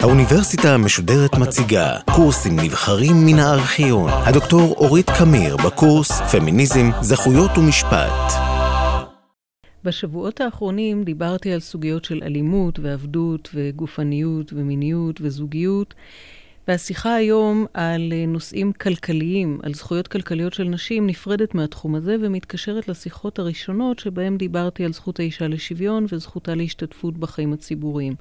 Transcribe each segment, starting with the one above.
האוניברסיטה המשודרת מציגה קורסים נבחרים מן הארכיון. הדוקטור אורית קמיר בקורס פמיניזם, זכויות ומשפט. בשבועות האחרונים דיברתי על סוגיות של אלימות ועבדות וגופניות ומיניות וזוגיות. והשיחה היום על אה, נושאים כלכליים, על זכויות כלכליות של נשים, נפרדת מהתחום הזה ומתקשרת לשיחות הראשונות שבהן דיברתי על זכות האישה לשוויון וזכותה להשתתפות בחיים הציבוריים.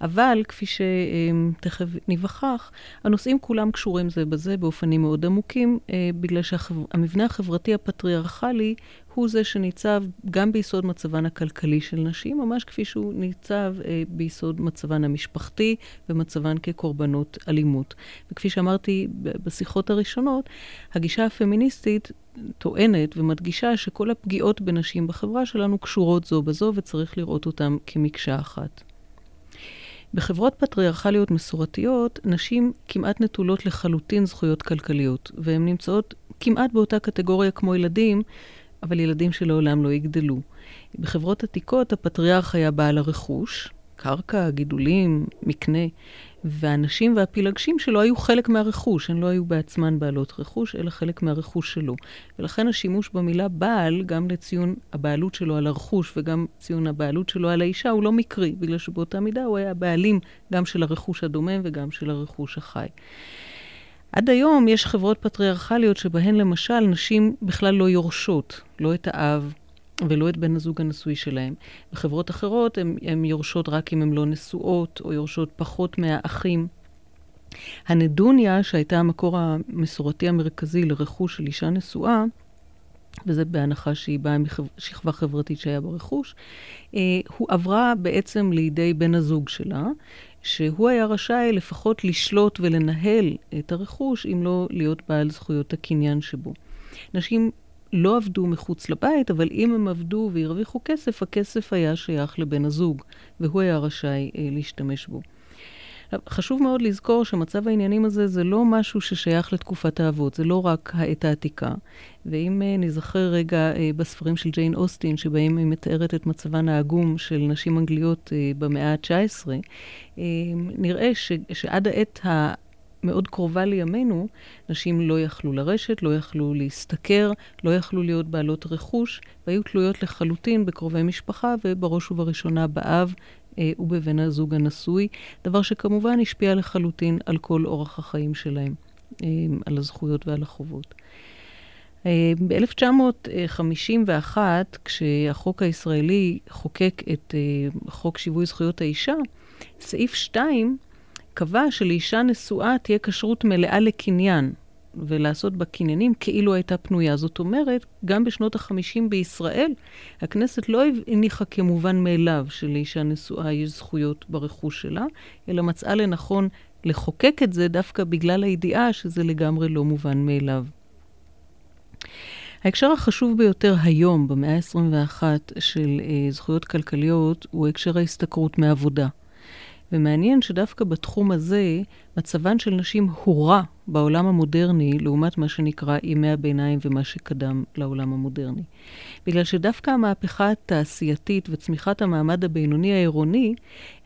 אבל, כפי שתכף ניווכח, הנושאים כולם קשורים זה בזה באופנים מאוד עמוקים, אה, בגלל שהמבנה החברתי הפטריארכלי הוא זה שניצב גם ביסוד מצבן הכלכלי של נשים, ממש כפי שהוא ניצב אה, ביסוד מצבן המשפחתי ומצבן כקורבנות אלימות. וכפי שאמרתי בשיחות הראשונות, הגישה הפמיניסטית טוענת ומדגישה שכל הפגיעות בנשים בחברה שלנו קשורות זו בזו וצריך לראות אותן כמקשה אחת. בחברות פטריארכליות מסורתיות, נשים כמעט נטולות לחלוטין זכויות כלכליות, והן נמצאות כמעט באותה קטגוריה כמו ילדים, אבל ילדים שלעולם לא יגדלו. בחברות עתיקות הפטריארך היה בעל הרכוש, קרקע, גידולים, מקנה, והנשים והפילגשים שלו היו חלק מהרכוש, הן לא היו בעצמן בעלות רכוש, אלא חלק מהרכוש שלו. ולכן השימוש במילה בעל, גם לציון הבעלות שלו על הרכוש וגם ציון הבעלות שלו על האישה, הוא לא מקרי, בגלל שבאותה מידה הוא היה בעלים גם של הרכוש הדומם וגם של הרכוש החי. עד היום יש חברות פטריארכליות שבהן למשל נשים בכלל לא יורשות, לא את האב ולא את בן הזוג הנשוי שלהם. בחברות אחרות הן יורשות רק אם הן לא נשואות, או יורשות פחות מהאחים. הנדוניה, שהייתה המקור המסורתי המרכזי לרכוש של אישה נשואה, וזה בהנחה שהיא באה משכבה חברתית שהיה ברכוש, אה, הוא עברה בעצם לידי בן הזוג שלה, שהוא היה רשאי לפחות לשלוט ולנהל את הרכוש, אם לא להיות בעל זכויות הקניין שבו. נשים לא עבדו מחוץ לבית, אבל אם הם עבדו והרוויחו כסף, הכסף היה שייך לבן הזוג, והוא היה רשאי אה, להשתמש בו. חשוב מאוד לזכור שמצב העניינים הזה זה לא משהו ששייך לתקופת האבות, זה לא רק העת העתיקה. ואם uh, נזכר רגע uh, בספרים של ג'יין אוסטין, שבהם היא מתארת את מצבן העגום של נשים אנגליות uh, במאה ה-19, uh, נראה ש, שעד העת ה... מאוד קרובה לימינו, נשים לא יכלו לרשת, לא יכלו להשתכר, לא יכלו להיות בעלות רכוש, והיו תלויות לחלוטין בקרובי משפחה, ובראש ובראשונה באב ובבן הזוג הנשוי, דבר שכמובן השפיע לחלוטין על כל אורח החיים שלהם, אה, על הזכויות ועל החובות. אה, ב-1951, כשהחוק הישראלי חוקק את אה, חוק שיווי זכויות האישה, סעיף 2 קבע שלאישה נשואה תהיה כשרות מלאה לקניין, ולעשות בה קניינים כאילו הייתה פנויה. זאת אומרת, גם בשנות ה-50 בישראל, הכנסת לא הניחה כמובן מאליו שלאישה נשואה יש זכויות ברכוש שלה, אלא מצאה לנכון לחוקק את זה דווקא בגלל הידיעה שזה לגמרי לא מובן מאליו. ההקשר החשוב ביותר היום, במאה ה-21, של uh, זכויות כלכליות, הוא הקשר ההשתכרות מעבודה. ומעניין שדווקא בתחום הזה, מצבן של נשים הורע בעולם המודרני, לעומת מה שנקרא ימי הביניים ומה שקדם לעולם המודרני. בגלל שדווקא המהפכה התעשייתית וצמיחת המעמד הבינוני העירוני,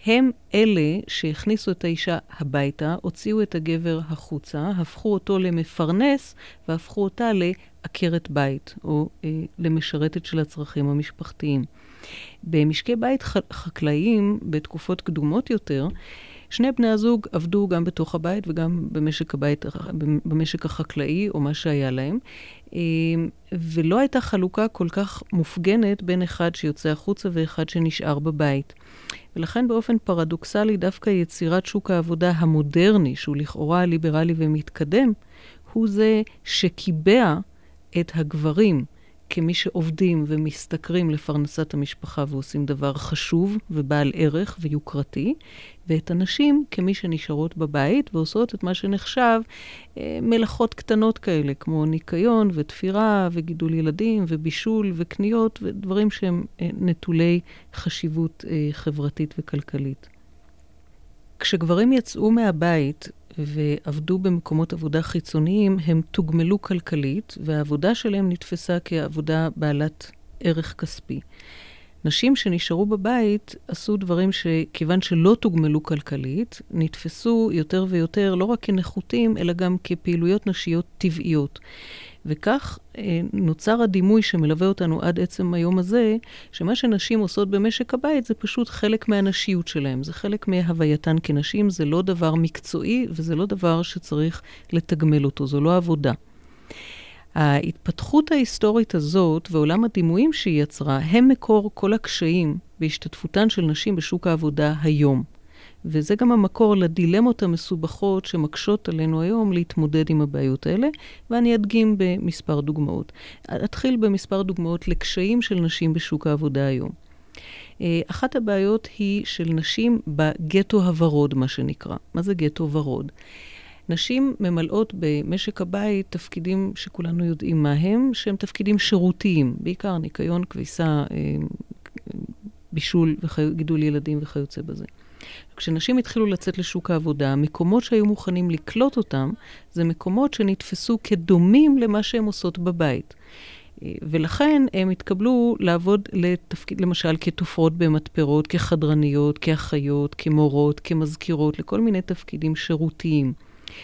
הם אלה שהכניסו את האישה הביתה, הוציאו את הגבר החוצה, הפכו אותו למפרנס והפכו אותה לעקרת בית, או אה, למשרתת של הצרכים המשפחתיים. במשקי בית חקלאיים, בתקופות קדומות יותר, שני בני הזוג עבדו גם בתוך הבית וגם במשק, הבית, במשק החקלאי, או מה שהיה להם, אה, ולא הייתה חלוקה כל כך מופגנת בין אחד שיוצא החוצה ואחד שנשאר בבית. ולכן באופן פרדוקסלי, דווקא יצירת שוק העבודה המודרני, שהוא לכאורה ליברלי ומתקדם, הוא זה שקיבע את הגברים כמי שעובדים ומשתכרים לפרנסת המשפחה ועושים דבר חשוב ובעל ערך ויוקרתי, ואת הנשים כמי שנשארות בבית ועושות את מה שנחשב אה, מלאכות קטנות כאלה, כמו ניקיון ותפירה וגידול ילדים ובישול וקניות ודברים שהם אה, נטולי חשיבות אה, חברתית וכלכלית. כשגברים יצאו מהבית ועבדו במקומות עבודה חיצוניים, הם תוגמלו כלכלית, והעבודה שלהם נתפסה כעבודה בעלת ערך כספי. נשים שנשארו בבית עשו דברים שכיוון שלא תוגמלו כלכלית, נתפסו יותר ויותר לא רק כנחותים, אלא גם כפעילויות נשיות טבעיות. וכך אה, נוצר הדימוי שמלווה אותנו עד עצם היום הזה, שמה שנשים עושות במשק הבית זה פשוט חלק מהנשיות שלהן. זה חלק מהווייתן כנשים, זה לא דבר מקצועי וזה לא דבר שצריך לתגמל אותו, זו לא עבודה. ההתפתחות ההיסטורית הזאת ועולם הדימויים שהיא יצרה, הם מקור כל הקשיים בהשתתפותן של נשים בשוק העבודה היום. וזה גם המקור לדילמות המסובכות שמקשות עלינו היום להתמודד עם הבעיות האלה, ואני אדגים במספר דוגמאות. אתחיל במספר דוגמאות לקשיים של נשים בשוק העבודה היום. אה, אחת הבעיות היא של נשים בגטו הוורוד, מה שנקרא. מה זה גטו ורוד? נשים ממלאות במשק הבית תפקידים שכולנו יודעים מה הם, שהם תפקידים שירותיים, בעיקר ניקיון, כביסה, אה, בישול וגידול ילדים וכיוצא בזה. כשנשים התחילו לצאת לשוק העבודה, המקומות שהיו מוכנים לקלוט אותם, זה מקומות שנתפסו כדומים למה שהן עושות בבית. ולכן הם התקבלו לעבוד לתפקיד, למשל, כתופרות במתפרות, כחדרניות, כאחיות, כמורות, כמזכירות, לכל מיני תפקידים שירותיים.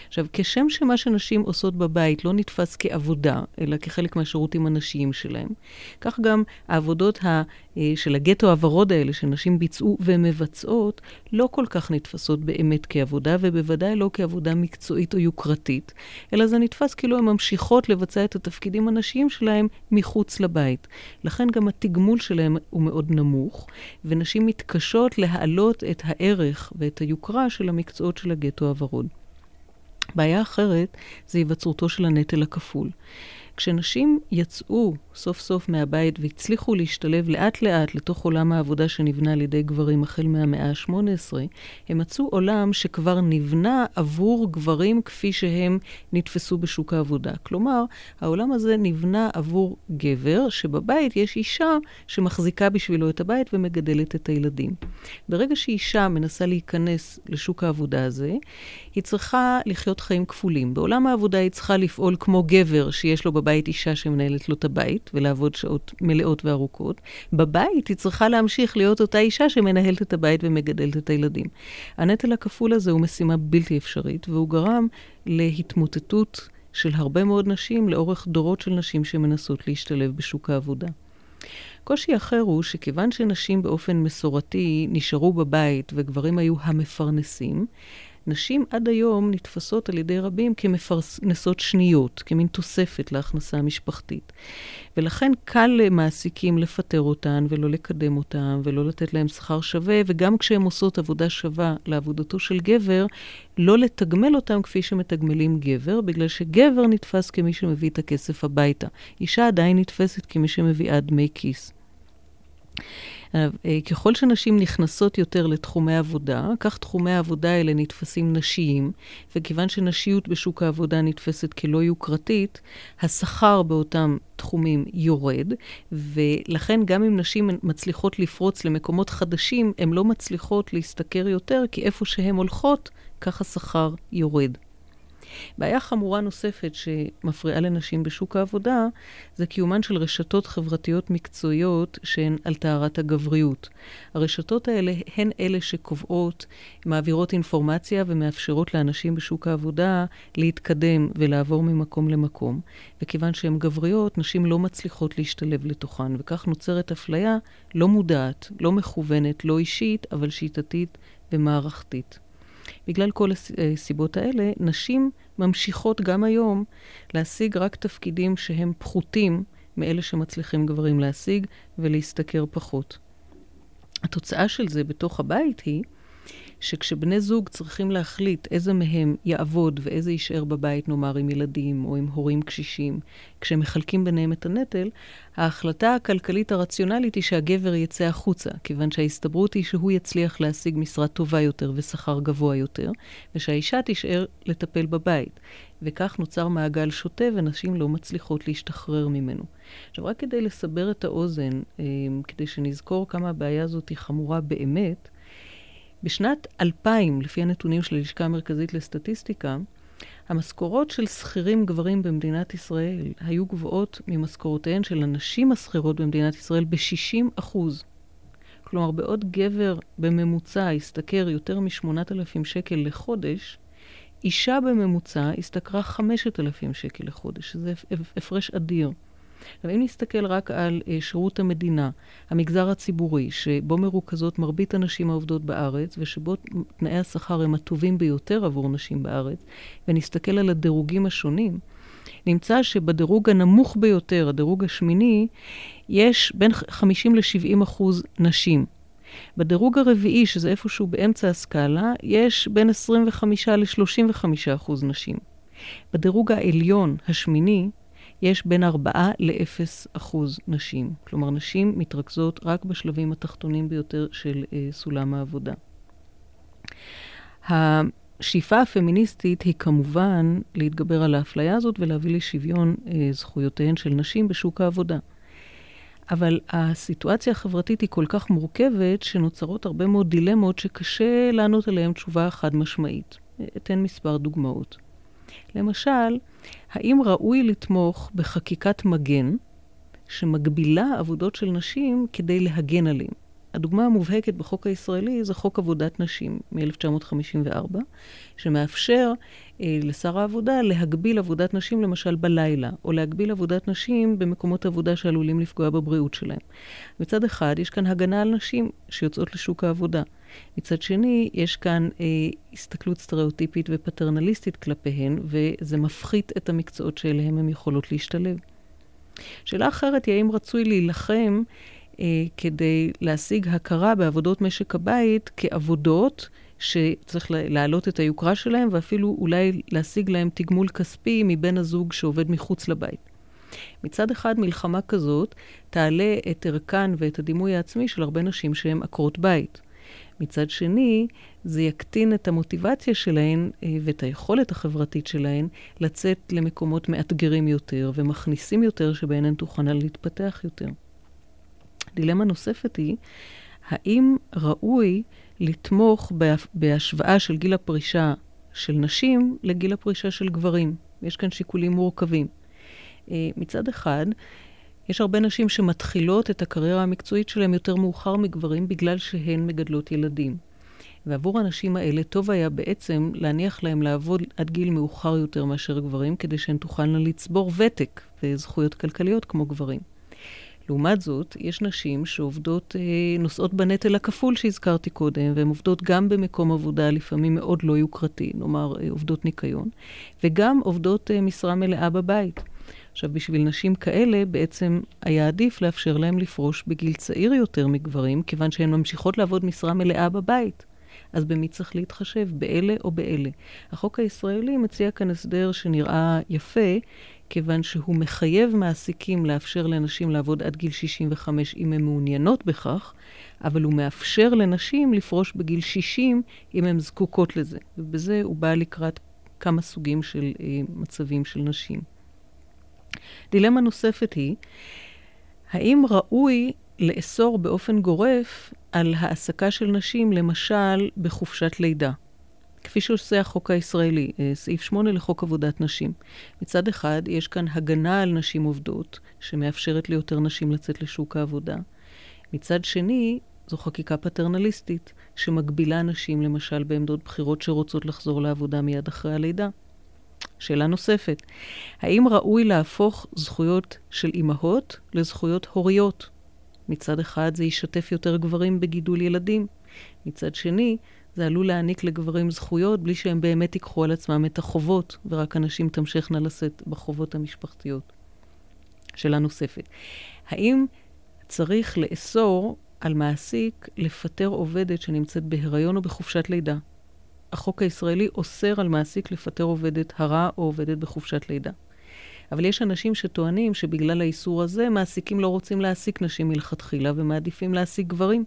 עכשיו, כשם שמה שנשים עושות בבית לא נתפס כעבודה, אלא כחלק מהשירותים הנשיים שלהם, כך גם העבודות ה, אה, של הגטו הוורוד האלה שנשים ביצעו ומבצעות, לא כל כך נתפסות באמת כעבודה, ובוודאי לא כעבודה מקצועית או יוקרתית, אלא זה נתפס כאילו הן ממשיכות לבצע את התפקידים הנשיים שלהם מחוץ לבית. לכן גם התגמול שלהם הוא מאוד נמוך, ונשים מתקשות להעלות את הערך ואת היוקרה של המקצועות של הגטו הוורוד. בעיה אחרת זה היווצרותו של הנטל הכפול. כשנשים יצאו סוף סוף מהבית והצליחו להשתלב לאט לאט לתוך עולם העבודה שנבנה על ידי גברים החל מהמאה ה-18, הם מצאו עולם שכבר נבנה עבור גברים כפי שהם נתפסו בשוק העבודה. כלומר, העולם הזה נבנה עבור גבר, שבבית יש אישה שמחזיקה בשבילו את הבית ומגדלת את הילדים. ברגע שאישה מנסה להיכנס לשוק העבודה הזה, היא צריכה לחיות חיים כפולים. בעולם העבודה היא צריכה לפעול כמו גבר שיש לו בבית אישה שמנהלת לו את הבית, ולעבוד שעות מלאות וארוכות. בבית היא צריכה להמשיך להיות אותה אישה שמנהלת את הבית ומגדלת את הילדים. הנטל הכפול הזה הוא משימה בלתי אפשרית, והוא גרם להתמוטטות של הרבה מאוד נשים לאורך דורות של נשים שמנסות להשתלב בשוק העבודה. קושי אחר הוא שכיוון שנשים באופן מסורתי נשארו בבית וגברים היו המפרנסים, נשים עד היום נתפסות על ידי רבים כמפרנסות שניות, כמין תוספת להכנסה המשפחתית. ולכן קל למעסיקים לפטר אותן ולא לקדם אותן ולא לתת להן שכר שווה, וגם כשהן עושות עבודה שווה לעבודתו של גבר, לא לתגמל אותן כפי שמתגמלים גבר, בגלל שגבר נתפס כמי שמביא את הכסף הביתה. אישה עדיין נתפסת כמי שמביאה דמי כיס. אה, ככל שנשים נכנסות יותר לתחומי עבודה, כך תחומי העבודה האלה נתפסים נשיים, וכיוון שנשיות בשוק העבודה נתפסת כלא יוקרתית, השכר באותם תחומים יורד, ולכן גם אם נשים מצליחות לפרוץ למקומות חדשים, הן לא מצליחות להשתכר יותר, כי איפה שהן הולכות, כך השכר יורד. בעיה חמורה נוספת שמפריעה לנשים בשוק העבודה, זה קיומן של רשתות חברתיות מקצועיות שהן על טהרת הגבריות. הרשתות האלה הן אלה שקובעות, מעבירות אינפורמציה ומאפשרות לאנשים בשוק העבודה להתקדם ולעבור ממקום למקום. וכיוון שהן גבריות, נשים לא מצליחות להשתלב לתוכן, וכך נוצרת אפליה לא מודעת, לא מכוונת, לא אישית, אבל שיטתית ומערכתית. בגלל כל הסיבות האלה, נשים ממשיכות גם היום להשיג רק תפקידים שהם פחותים מאלה שמצליחים גברים להשיג ולהשתכר פחות. התוצאה של זה בתוך הבית היא שכשבני זוג צריכים להחליט איזה מהם יעבוד ואיזה יישאר בבית, נאמר, עם ילדים או עם הורים קשישים, כשהם מחלקים ביניהם את הנטל, ההחלטה הכלכלית הרציונלית היא שהגבר יצא החוצה, כיוון שההסתברות היא שהוא יצליח להשיג משרה טובה יותר ושכר גבוה יותר, ושהאישה תישאר לטפל בבית. וכך נוצר מעגל שוטה ונשים לא מצליחות להשתחרר ממנו. עכשיו, רק כדי לסבר את האוזן, אה, כדי שנזכור כמה הבעיה הזאת היא חמורה באמת, בשנת 2000, לפי הנתונים של הלשכה המרכזית לסטטיסטיקה, המשכורות של שכירים גברים במדינת ישראל היו גבוהות ממשכורותיהן של הנשים השכירות במדינת ישראל ב-60 אחוז. כלומר, בעוד גבר בממוצע השתכר יותר מ-8,000 שקל לחודש, אישה בממוצע השתכרה 5,000 שקל לחודש, שזה הפרש אדיר. אם נסתכל רק על uh, שירות המדינה, המגזר הציבורי, שבו מרוכזות מרבית הנשים העובדות בארץ, ושבו תנאי השכר הם הטובים ביותר עבור נשים בארץ, ונסתכל על הדירוגים השונים, נמצא שבדירוג הנמוך ביותר, הדירוג השמיני, יש בין 50 ל-70 אחוז נשים. בדירוג הרביעי, שזה איפשהו באמצע הסקאלה, יש בין 25 ל-35 אחוז נשים. בדירוג העליון, השמיני, יש בין 4 ל-0 אחוז נשים. כלומר, נשים מתרכזות רק בשלבים התחתונים ביותר של uh, סולם העבודה. השאיפה הפמיניסטית היא כמובן להתגבר על האפליה הזאת ולהביא לשוויון uh, זכויותיהן של נשים בשוק העבודה. אבל הסיטואציה החברתית היא כל כך מורכבת, שנוצרות הרבה מאוד דילמות שקשה לענות עליהן תשובה חד משמעית. אתן מספר דוגמאות. למשל, האם ראוי לתמוך בחקיקת מגן שמגבילה עבודות של נשים כדי להגן עליהן? הדוגמה המובהקת בחוק הישראלי זה חוק עבודת נשים מ-1954, שמאפשר אה, לשר העבודה להגביל עבודת נשים למשל בלילה, או להגביל עבודת נשים במקומות עבודה שעלולים לפגוע בבריאות שלהם. מצד אחד, יש כאן הגנה על נשים שיוצאות לשוק העבודה. מצד שני, יש כאן אה, הסתכלות סטריאוטיפית ופטרנליסטית כלפיהן, וזה מפחית את המקצועות שאליהם הן יכולות להשתלב. שאלה אחרת היא האם רצוי להילחם אה, כדי להשיג הכרה בעבודות משק הבית כעבודות שצריך להעלות את היוקרה שלהם, ואפילו אולי להשיג להם תגמול כספי מבן הזוג שעובד מחוץ לבית. מצד אחד, מלחמה כזאת תעלה את ערכן ואת הדימוי העצמי של הרבה נשים שהן עקרות בית. מצד שני, זה יקטין את המוטיבציה שלהן אה, ואת היכולת החברתית שלהן לצאת למקומות מאתגרים יותר ומכניסים יותר שבהן הן תוכלנה להתפתח יותר. דילמה נוספת היא, האם ראוי לתמוך בהשוואה של גיל הפרישה של נשים לגיל הפרישה של גברים? יש כאן שיקולים מורכבים. אה, מצד אחד, יש הרבה נשים שמתחילות את הקריירה המקצועית שלהן יותר מאוחר מגברים בגלל שהן מגדלות ילדים. ועבור הנשים האלה טוב היה בעצם להניח להם לעבוד עד גיל מאוחר יותר מאשר גברים, כדי שהן תוכלנה לצבור ותק וזכויות כלכליות כמו גברים. לעומת זאת, יש נשים שעובדות, אה, נושאות בנטל הכפול שהזכרתי קודם, והן עובדות גם במקום עבודה לפעמים מאוד לא יוקרתי, נאמר אה, עובדות ניקיון, וגם עובדות אה, משרה מלאה בבית. עכשיו, בשביל נשים כאלה, בעצם היה עדיף לאפשר להן לפרוש בגיל צעיר יותר מגברים, כיוון שהן ממשיכות לעבוד משרה מלאה בבית. אז במי צריך להתחשב, באלה או באלה? החוק הישראלי מציע כאן הסדר שנראה יפה, כיוון שהוא מחייב מעסיקים לאפשר לנשים לעבוד עד גיל 65 אם הן מעוניינות בכך, אבל הוא מאפשר לנשים לפרוש בגיל 60 אם הן זקוקות לזה. ובזה הוא בא לקראת כמה סוגים של אה, מצבים של נשים. דילמה נוספת היא, האם ראוי לאסור באופן גורף על העסקה של נשים, למשל, בחופשת לידה? כפי שעושה החוק הישראלי, אה, סעיף 8 לחוק עבודת נשים. מצד אחד, יש כאן הגנה על נשים עובדות, שמאפשרת ליותר נשים לצאת לשוק העבודה. מצד שני, זו חקיקה פטרנליסטית, שמגבילה נשים, למשל, בעמדות בחירות שרוצות לחזור לעבודה מיד אחרי הלידה. שאלה נוספת, האם ראוי להפוך זכויות של אימהות לזכויות הוריות? מצד אחד זה ישתף יותר גברים בגידול ילדים, מצד שני זה עלול להעניק לגברים זכויות בלי שהם באמת ייקחו על עצמם את החובות, ורק הנשים תמשכנה לשאת בחובות המשפחתיות. שאלה נוספת, האם צריך לאסור על מעסיק לפטר עובדת שנמצאת בהיריון או בחופשת לידה? החוק הישראלי אוסר על מעסיק לפטר עובדת הרה או עובדת בחופשת לידה. אבל יש אנשים שטוענים שבגלל האיסור הזה, מעסיקים לא רוצים להעסיק נשים מלכתחילה ומעדיפים להעסיק גברים.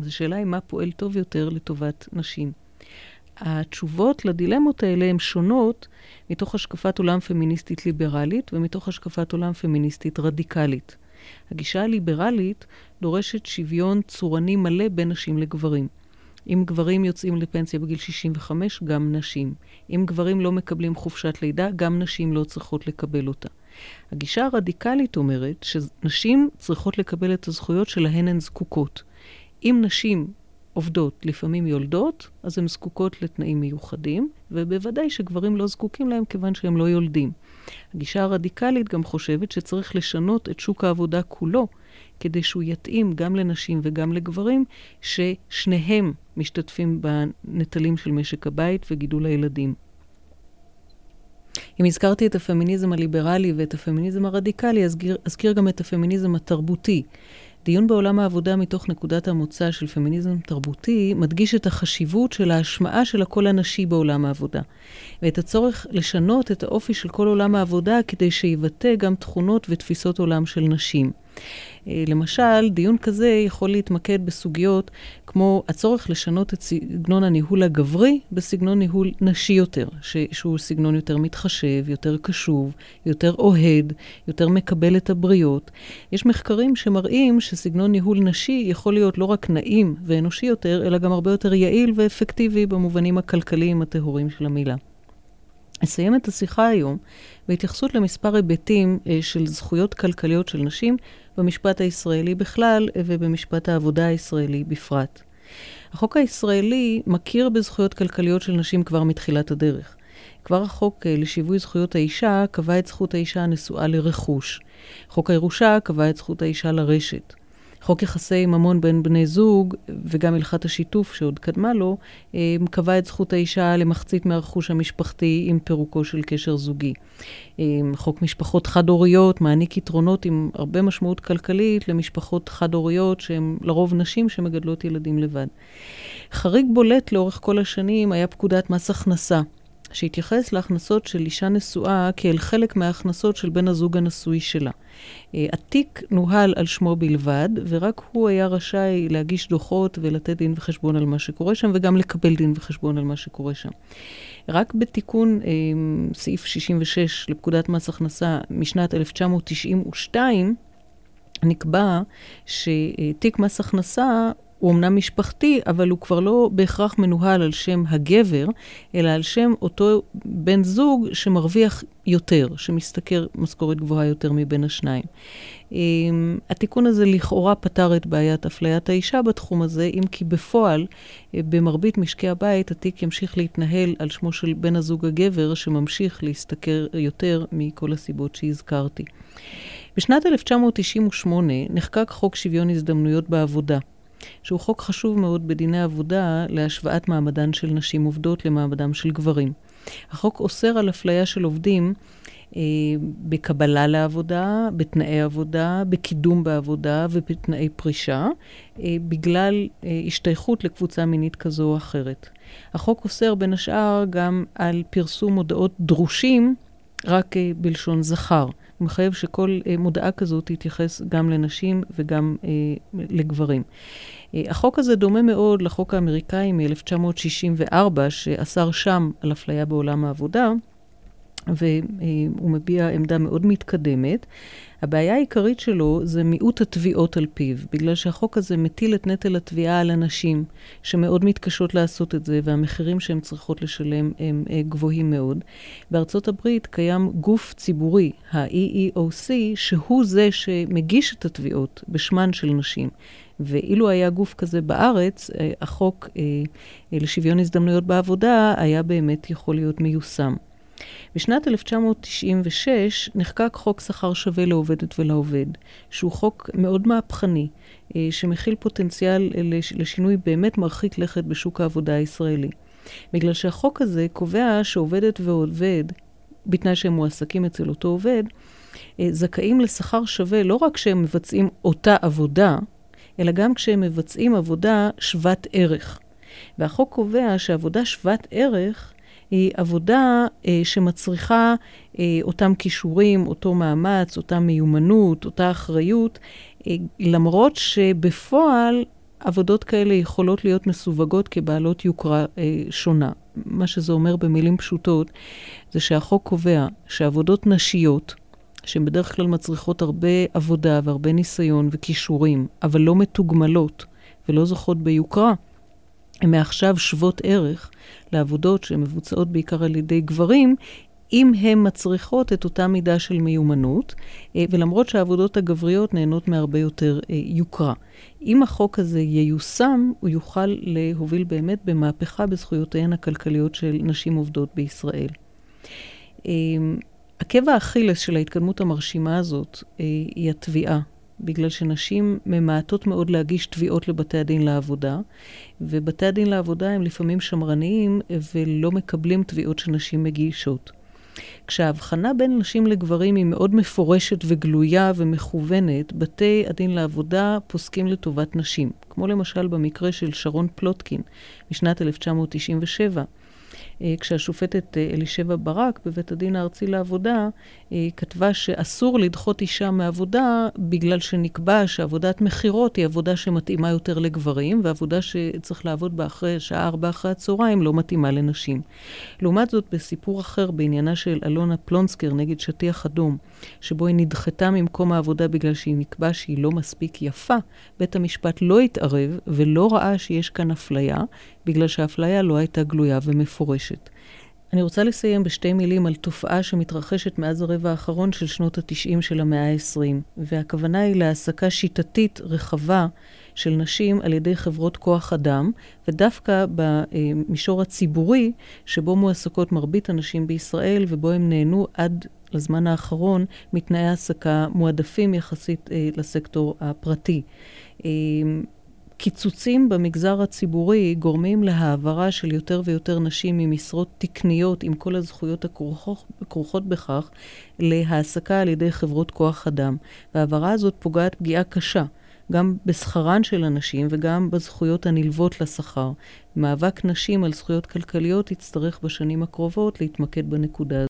אז השאלה היא מה פועל טוב יותר לטובת נשים. התשובות לדילמות האלה הן שונות מתוך השקפת עולם פמיניסטית ליברלית ומתוך השקפת עולם פמיניסטית רדיקלית. הגישה הליברלית דורשת שוויון צורני מלא בין נשים לגברים. אם גברים יוצאים לפנסיה בגיל 65, גם נשים. אם גברים לא מקבלים חופשת לידה, גם נשים לא צריכות לקבל אותה. הגישה הרדיקלית אומרת שנשים צריכות לקבל את הזכויות שלהן הן זקוקות. אם נשים עובדות, לפעמים יולדות, אז הן זקוקות לתנאים מיוחדים, ובוודאי שגברים לא זקוקים להם כיוון שהם לא יולדים. הגישה הרדיקלית גם חושבת שצריך לשנות את שוק העבודה כולו, כדי שהוא יתאים גם לנשים וגם לגברים, ששניהם משתתפים בנטלים של משק הבית וגידול הילדים. אם הזכרתי את הפמיניזם הליברלי ואת הפמיניזם הרדיקלי, אזכיר, אזכיר גם את הפמיניזם התרבותי. דיון בעולם העבודה מתוך נקודת המוצא של פמיניזם תרבותי מדגיש את החשיבות של ההשמעה של הקול הנשי בעולם העבודה, ואת הצורך לשנות את האופי של כל עולם העבודה כדי שיבטא גם תכונות ותפיסות עולם של נשים. אה, למשל, דיון כזה יכול להתמקד בסוגיות כמו הצורך לשנות את סגנון הניהול הגברי בסגנון ניהול נשי יותר, שהוא סגנון יותר מתחשב, יותר קשוב, יותר אוהד, יותר מקבל את הבריות. יש מחקרים שמראים שסגנון ניהול נשי יכול להיות לא רק נעים ואנושי יותר, אלא גם הרבה יותר יעיל ואפקטיבי במובנים הכלכליים הטהורים של המילה. אסיים את השיחה היום בהתייחסות למספר היבטים אה, של זכויות כלכליות של נשים במשפט הישראלי בכלל ובמשפט העבודה הישראלי בפרט. החוק הישראלי מכיר בזכויות כלכליות של נשים כבר מתחילת הדרך. כבר החוק אה, לשיווי זכויות האישה קבע את זכות האישה הנשואה לרכוש. חוק הירושה קבע את זכות האישה לרשת. חוק יחסי ממון בין בני זוג, וגם הלכת השיתוף שעוד קדמה לו, אה, קבע את זכות האישה למחצית מהרכוש המשפחתי עם פירוקו של קשר זוגי. אה, חוק משפחות חד-הוריות מעניק יתרונות עם הרבה משמעות כלכלית למשפחות חד-הוריות שהן לרוב נשים שמגדלות ילדים לבד. חריג בולט לאורך כל השנים היה פקודת מס הכנסה. שהתייחס להכנסות של אישה נשואה כאל חלק מההכנסות של בן הזוג הנשוי שלה. אה, התיק נוהל על שמו בלבד, ורק הוא היה רשאי להגיש דוחות ולתת דין וחשבון על מה שקורה שם, וגם לקבל דין וחשבון על מה שקורה שם. רק בתיקון אה, סעיף 66 לפקודת מס הכנסה משנת 1992, נקבע שתיק מס הכנסה הוא אמנם משפחתי, אבל הוא כבר לא בהכרח מנוהל על שם הגבר, אלא על שם אותו בן זוג שמרוויח יותר, שמשתכר משכורת גבוהה יותר מבין השניים. אמ, התיקון הזה לכאורה פתר את בעיית אפליית האישה בתחום הזה, אם כי בפועל, אה, במרבית משקי הבית, התיק ימשיך להתנהל על שמו של בן הזוג הגבר, שממשיך להשתכר יותר מכל הסיבות שהזכרתי. בשנת 1998 נחקק חוק שוויון הזדמנויות בעבודה. שהוא חוק חשוב מאוד בדיני עבודה להשוואת מעמדן של נשים עובדות למעמדם של גברים. החוק אוסר על אפליה של עובדים אה, בקבלה לעבודה, בתנאי עבודה, בקידום בעבודה ובתנאי פרישה, אה, בגלל אה, השתייכות לקבוצה מינית כזו או אחרת. החוק אוסר בין השאר גם על פרסום מודעות דרושים רק אה, בלשון זכר. מחייב שכל אה, מודעה כזאת תתייחס גם לנשים וגם אה, לגברים. אה, החוק הזה דומה מאוד לחוק האמריקאי מ-1964, שאסר שם על אפליה בעולם העבודה, והוא מביע עמדה מאוד מתקדמת. הבעיה העיקרית שלו זה מיעוט התביעות על פיו, בגלל שהחוק הזה מטיל את נטל התביעה על הנשים, שמאוד מתקשות לעשות את זה, והמחירים שהן צריכות לשלם הם אה, גבוהים מאוד. בארצות הברית קיים גוף ציבורי, ה-EEOC, שהוא זה שמגיש את התביעות בשמן של נשים. ואילו היה גוף כזה בארץ, אה, החוק אה, לשוויון הזדמנויות בעבודה היה באמת יכול להיות מיושם. בשנת 1996 נחקק חוק שכר שווה לעובדת ולעובד, שהוא חוק מאוד מהפכני, אה, שמכיל פוטנציאל לשינוי באמת מרחיק לכת בשוק העבודה הישראלי. בגלל שהחוק הזה קובע שעובדת ועובד, בתנאי שהם מועסקים אצל אותו עובד, אה, זכאים לשכר שווה לא רק כשהם מבצעים אותה עבודה, אלא גם כשהם מבצעים עבודה שוות ערך. והחוק קובע שעבודה שוות ערך היא עבודה אה, שמצריכה אה, אותם כישורים, אותו מאמץ, אותה מיומנות, אותה אחריות, אה, למרות שבפועל עבודות כאלה יכולות להיות מסווגות כבעלות יוקרה אה, שונה. מה שזה אומר במילים פשוטות, זה שהחוק קובע שעבודות נשיות, שהן בדרך כלל מצריכות הרבה עבודה והרבה ניסיון וכישורים, אבל לא מתוגמלות ולא זוכות ביוקרה, הן מעכשיו שוות ערך לעבודות שמבוצעות בעיקר על ידי גברים, אם הן מצריכות את אותה מידה של מיומנות, אה, ולמרות שהעבודות הגבריות נהנות מהרבה יותר אה, יוקרה. אם החוק הזה ייושם, הוא יוכל להוביל באמת במהפכה בזכויותיהן הכלכליות של נשים עובדות בישראל. אה, עקב האכילס של ההתקדמות המרשימה הזאת היא התביעה. בגלל שנשים ממעטות מאוד להגיש תביעות לבתי הדין לעבודה, ובתי הדין לעבודה הם לפעמים שמרניים ולא מקבלים תביעות שנשים מגישות. כשההבחנה בין נשים לגברים היא מאוד מפורשת וגלויה ומכוונת, בתי הדין לעבודה פוסקים לטובת נשים. כמו למשל במקרה של שרון פלוטקין משנת 1997. אה, כשהשופטת אה, אלישבע ברק בבית הדין הארצי לעבודה אה, כתבה שאסור לדחות אישה מעבודה בגלל שנקבע שעבודת מכירות היא עבודה שמתאימה יותר לגברים, ועבודה שצריך לעבוד בה אחרי שעה ארבע אחרי הצהריים לא מתאימה לנשים. לעומת זאת, בסיפור אחר בעניינה של אלונה פלונסקר נגד שטיח אדום, שבו היא נדחתה ממקום העבודה בגלל שהיא נקבע שהיא לא מספיק יפה, בית המשפט לא התערב ולא ראה שיש כאן אפליה, בגלל שהאפליה לא הייתה גלויה ומפורשת. אני רוצה לסיים בשתי מילים על תופעה שמתרחשת מאז הרבע האחרון של שנות ה-90 של המאה ה-20, והכוונה היא להעסקה שיטתית רחבה של נשים על ידי חברות כוח אדם, ודווקא במישור הציבורי, שבו מועסקות מרבית הנשים בישראל, ובו הם נהנו עד לזמן האחרון מתנאי העסקה מועדפים יחסית אה, לסקטור הפרטי. אה, קיצוצים במגזר הציבורי גורמים להעברה של יותר ויותר נשים ממשרות תקניות עם כל הזכויות הכרוכות בכך להעסקה על ידי חברות כוח אדם. וההעברה הזאת פוגעת פגיעה קשה. גם בשכרן של הנשים וגם בזכויות הנלוות לשכר. מאבק נשים על זכויות כלכליות יצטרך בשנים הקרובות להתמקד בנקודה.